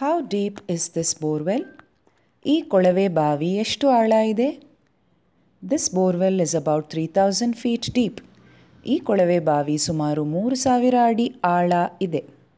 How deep is this borewell ಈ ಕೊಳವೆ ಬಾವಿ ಎಷ್ಟು ಆಳ ಇದೆ? This borewell is about three thousand feet deep ಈ ಕೊಳವೆ ಬಾವಿ ಸುಮಾರು ಮೂರು ಸಾವಿರ ಅಡಿ ಆಳ ಇದೆ.